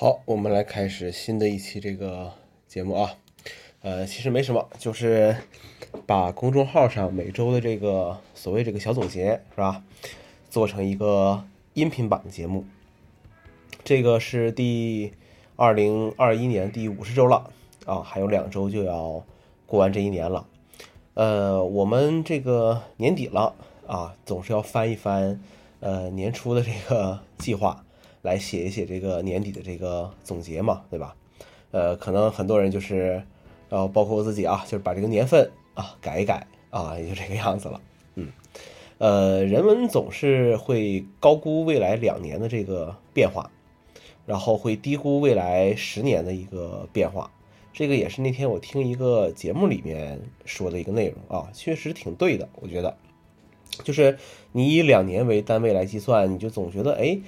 好，我们来开始新的一期这个节目啊。呃，其实没什么，就是把公众号上每周的这个所谓这个小总结是吧，做成一个音频版的节目。这个是第二零二一年第五十周了啊，还有两周就要过完这一年了。呃，我们这个年底了啊，总是要翻一翻呃年初的这个计划。来写一写这个年底的这个总结嘛，对吧？呃，可能很多人就是，然后包括我自己啊，就是把这个年份啊改一改啊，也就这个样子了。嗯，呃，人们总是会高估未来两年的这个变化，然后会低估未来十年的一个变化。这个也是那天我听一个节目里面说的一个内容啊，确实挺对的，我觉得。就是你以两年为单位来计算，你就总觉得哎，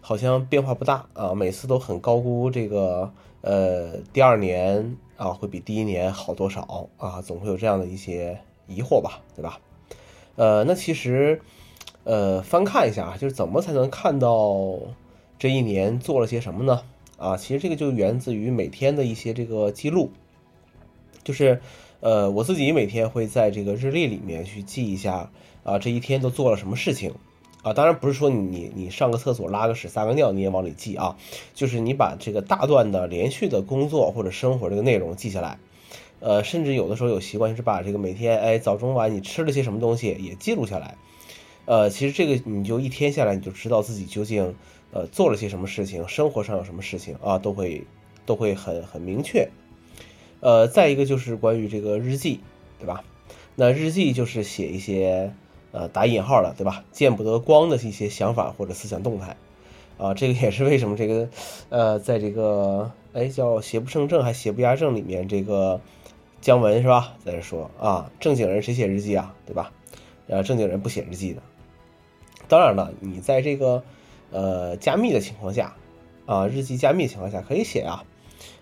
好像变化不大啊，每次都很高估这个呃第二年啊会比第一年好多少啊，总会有这样的一些疑惑吧，对吧？呃，那其实呃翻看一下啊，就是怎么才能看到这一年做了些什么呢？啊，其实这个就源自于每天的一些这个记录，就是呃我自己每天会在这个日历里面去记一下。啊，这一天都做了什么事情？啊，当然不是说你你上个厕所拉个屎撒个尿你也往里记啊，就是你把这个大段的连续的工作或者生活这个内容记下来，呃，甚至有的时候有习惯是把这个每天哎早中晚你吃了些什么东西也记录下来，呃，其实这个你就一天下来你就知道自己究竟呃做了些什么事情，生活上有什么事情啊，都会都会很很明确。呃，再一个就是关于这个日记，对吧？那日记就是写一些。呃，打引号的，对吧？见不得光的一些想法或者思想动态，啊，这个也是为什么这个，呃，在这个哎叫邪不胜正还邪不压正里面，这个姜文是吧，在这说啊，正经人谁写日记啊，对吧？呃，正经人不写日记的。当然了，你在这个呃加密的情况下，啊，日记加密情况下可以写啊，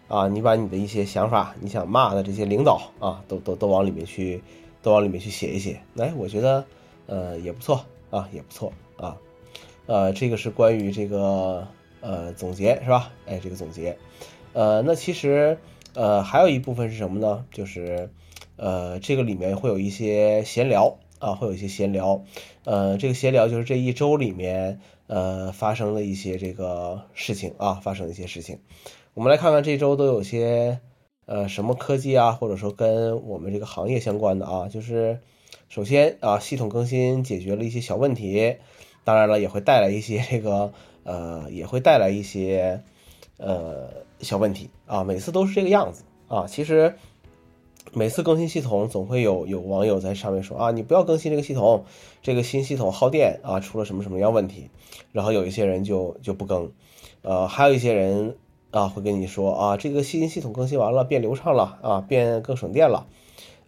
啊，你把你的一些想法，你想骂的这些领导啊，都都都往里面去，都往里面去写一写。来，我觉得。呃，也不错啊，也不错啊，呃，这个是关于这个呃总结是吧？哎，这个总结，呃，那其实呃还有一部分是什么呢？就是呃这个里面会有一些闲聊啊，会有一些闲聊，呃，这个闲聊就是这一周里面呃发生的一些这个事情啊，发生一些事情，我们来看看这周都有些呃什么科技啊，或者说跟我们这个行业相关的啊，就是。首先啊，系统更新解决了一些小问题，当然了，也会带来一些这个呃，也会带来一些呃小问题啊。每次都是这个样子啊。其实每次更新系统，总会有有网友在上面说啊，你不要更新这个系统，这个新系统耗电啊，出了什么什么样问题。然后有一些人就就不更，呃，还有一些人啊会跟你说啊，这个新系统更新完了变流畅了啊，变更省电了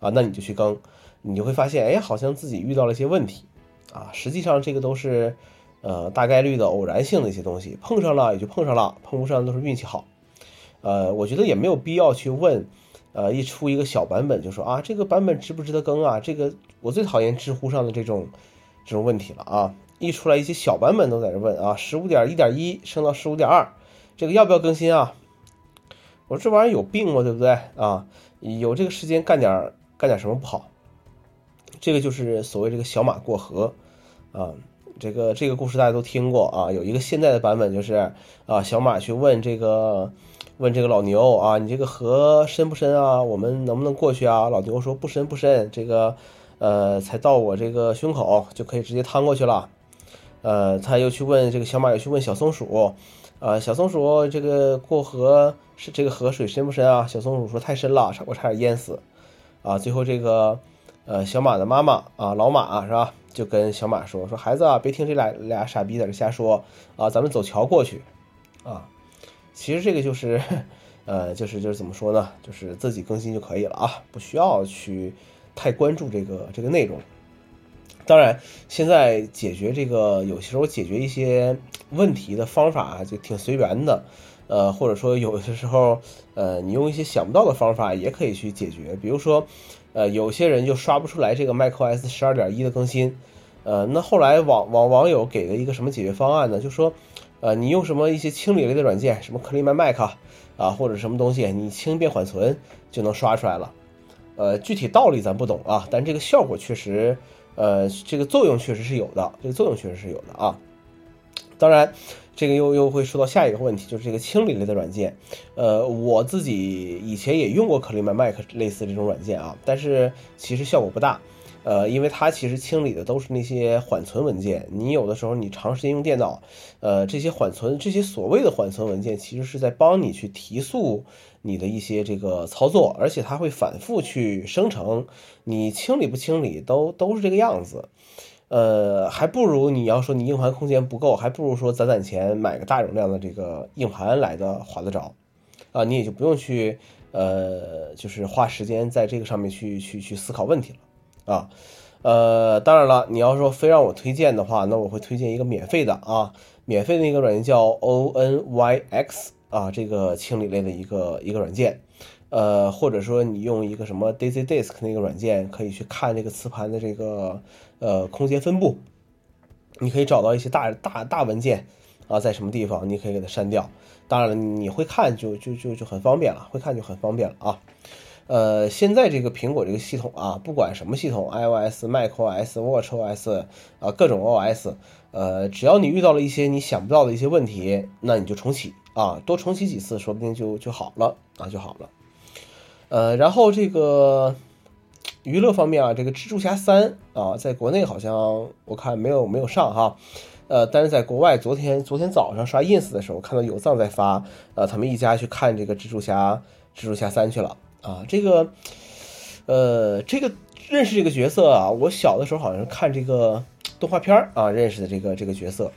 啊，那你就去更。你就会发现，哎，好像自己遇到了一些问题，啊，实际上这个都是，呃，大概率的偶然性的一些东西，碰上了也就碰上了，碰不上都是运气好，呃，我觉得也没有必要去问，呃，一出一个小版本就说啊，这个版本值不值得更啊？这个我最讨厌知乎上的这种这种问题了啊，一出来一些小版本都在这问啊，十五点一点一升到十五点二，这个要不要更新啊？我说这玩意儿有病吗？对不对啊？有这个时间干点干点什么不好？这个就是所谓这个小马过河，啊，这个这个故事大家都听过啊。有一个现在的版本就是啊，小马去问这个问这个老牛啊，你这个河深不深啊？我们能不能过去啊？老牛说不深不深，这个呃才到我这个胸口就可以直接趟过去了。呃，他又去问这个小马又去问小松鼠，啊，小松鼠这个过河是这个河水深不深啊？小松鼠说太深了，我差点淹死。啊，最后这个。呃，小马的妈妈啊，老马是吧？就跟小马说：“说孩子啊，别听这俩俩傻逼在这瞎说啊，咱们走桥过去啊。”其实这个就是，呃，就是就是怎么说呢？就是自己更新就可以了啊，不需要去太关注这个这个内容。当然，现在解决这个有些时候解决一些问题的方法就挺随缘的，呃，或者说有的时候，呃，你用一些想不到的方法也可以去解决，比如说。呃，有些人就刷不出来这个 macOS 十二点一的更新，呃，那后来网网网友给了一个什么解决方案呢？就说呃，你用什么一些清理类的软件，什么 Clean My Mac 啊，或者什么东西，你轻便缓存就能刷出来了。呃，具体道理咱不懂啊，但这个效果确实，呃，这个作用确实是有的，这个作用确实是有的啊。当然，这个又又会说到下一个问题，就是这个清理类的软件。呃，我自己以前也用过 Clean My Mac 类似这种软件啊，但是其实效果不大。呃，因为它其实清理的都是那些缓存文件，你有的时候你长时间用电脑，呃，这些缓存这些所谓的缓存文件，其实是在帮你去提速你的一些这个操作，而且它会反复去生成，你清理不清理都都是这个样子，呃，还不如你要说你硬盘空间不够，还不如说攒攒钱买个大容量的这个硬盘来的划得着，啊，你也就不用去呃，就是花时间在这个上面去去去思考问题了。啊，呃，当然了，你要说非让我推荐的话，那我会推荐一个免费的啊，免费的那个软件叫 Onyx 啊，这个清理类的一个一个软件，呃，或者说你用一个什么 Daisy Disk 那个软件，可以去看这个磁盘的这个呃空间分布，你可以找到一些大大大文件啊，在什么地方，你可以给它删掉。当然了，你会看就就就就很方便了，会看就很方便了啊。呃，现在这个苹果这个系统啊，不管什么系统，iOS、macOS、watchOS 啊，各种 OS，呃，只要你遇到了一些你想不到的一些问题，那你就重启啊，多重启几次，说不定就就好了啊，就好了。呃，然后这个娱乐方面啊，这个蜘蛛侠三啊，在国内好像我看没有没有上哈，呃，但是在国外，昨天昨天早上刷 ins 的时候，看到有藏在发，呃，他们一家去看这个蜘蛛侠蜘蛛侠三去了。啊，这个，呃，这个认识这个角色啊，我小的时候好像看这个动画片啊认识的这个这个角色，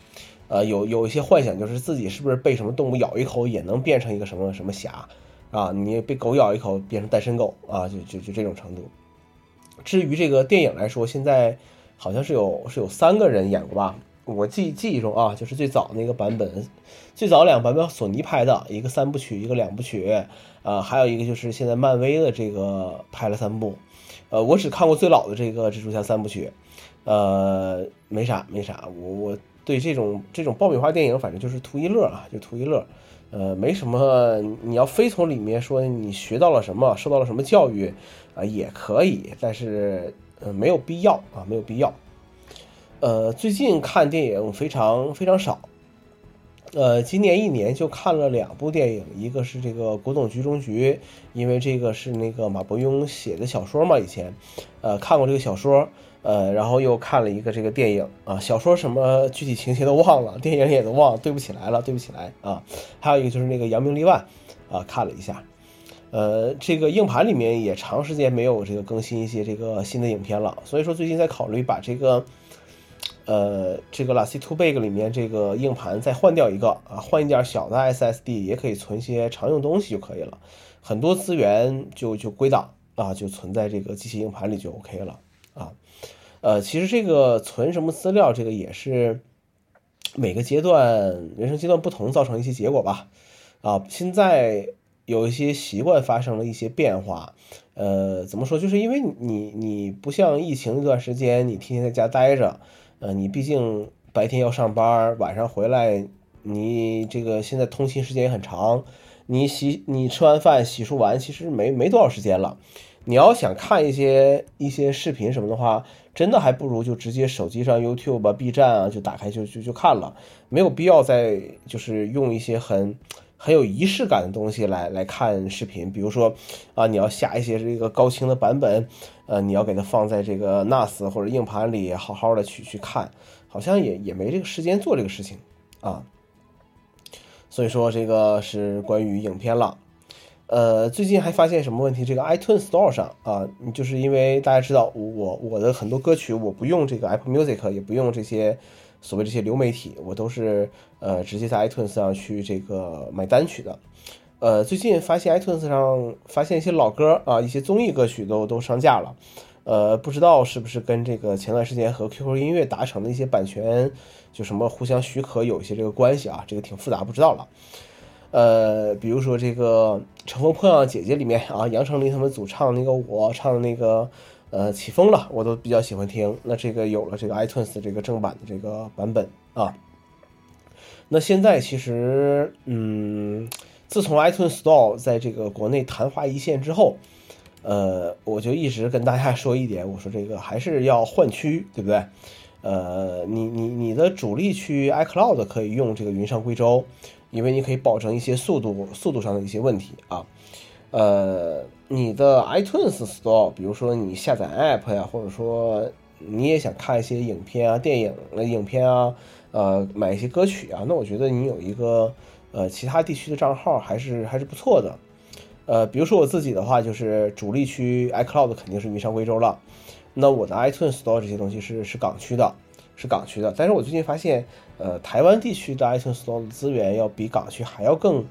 呃，有有一些幻想，就是自己是不是被什么动物咬一口也能变成一个什么什么侠啊？你被狗咬一口变成单身狗啊？就就就这种程度。至于这个电影来说，现在好像是有是有三个人演过吧？我记记忆中啊，就是最早那个版本，最早两个版本索尼拍的一个三部曲，一个两部曲，呃，还有一个就是现在漫威的这个拍了三部，呃，我只看过最老的这个蜘蛛侠三部曲，呃，没啥没啥，我我对这种这种爆米花电影，反正就是图一乐啊，就图一乐，呃，没什么，你要非从里面说你学到了什么，受到了什么教育啊，也可以，但是呃没有必要啊，没有必要。呃，最近看电影非常非常少，呃，今年一年就看了两部电影，一个是这个《古董局中局》，因为这个是那个马伯庸写的小说嘛，以前，呃，看过这个小说，呃，然后又看了一个这个电影啊，小说什么具体情节都忘了，电影也都忘，对不起来了，对不起来啊，还有一个就是那个《扬名立万》，啊，看了一下，呃，这个硬盘里面也长时间没有这个更新一些这个新的影片了，所以说最近在考虑把这个。呃，这个 l a s Two Big 里面这个硬盘再换掉一个啊，换一点小的 SSD 也可以存一些常用东西就可以了，很多资源就就归档啊，就存在这个机器硬盘里就 OK 了啊。呃，其实这个存什么资料，这个也是每个阶段人生阶段不同造成一些结果吧。啊，现在有一些习惯发生了一些变化，呃，怎么说？就是因为你你不像疫情那段时间，你天天在家待着。呃，你毕竟白天要上班，晚上回来，你这个现在通勤时间也很长，你洗你吃完饭洗漱完，其实没没多少时间了。你要想看一些一些视频什么的话，真的还不如就直接手机上 YouTube 啊、B 站啊就打开就就就看了，没有必要再就是用一些很很有仪式感的东西来来看视频，比如说啊，你要下一些这个高清的版本。呃，你要给它放在这个 NAS 或者硬盘里，好好的去去看，好像也也没这个时间做这个事情啊。所以说这个是关于影片了。呃，最近还发现什么问题？这个 iTunes Store 上啊，就是因为大家知道我我的很多歌曲我不用这个 Apple Music，也不用这些所谓这些流媒体，我都是呃直接在 iTunes 上去这个买单曲的。呃，最近发现 iTunes 上发现一些老歌啊，一些综艺歌曲都都上架了，呃，不知道是不是跟这个前段时间和 QQ 音乐达成的一些版权，就什么互相许可有一些这个关系啊，这个挺复杂，不知道了。呃，比如说这个《乘风破浪的姐姐》里面啊，杨丞琳他们组唱那个我唱那个呃起风了，我都比较喜欢听。那这个有了这个 iTunes 这个正版的这个版本啊。那现在其实，嗯，自从 iTunes Store 在这个国内昙花一现之后，呃，我就一直跟大家说一点，我说这个还是要换区，对不对？呃，你你你的主力区 iCloud 可以用这个云上贵州，因为你可以保证一些速度速度上的一些问题啊。呃，你的 iTunes Store，比如说你下载 App 呀，或者说你也想看一些影片啊、电影的影片啊，呃，买一些歌曲啊，那我觉得你有一个呃其他地区的账号还是还是不错的。呃，比如说我自己的话，就是主力区 iCloud 肯定是云上贵州了。那我的 iTunes Store 这些东西是是港区的，是港区的。但是我最近发现，呃，台湾地区的 iTunes Store 的资源要比港区还要更、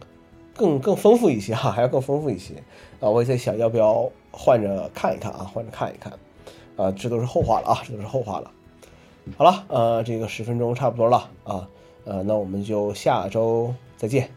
更、更丰富一些哈，还要更丰富一些。啊，我也在想要不要换着看一看啊，换着看一看。啊，这都是后话了啊，这都是后话了。好了，呃，这个十分钟差不多了啊，呃，那我们就下周再见。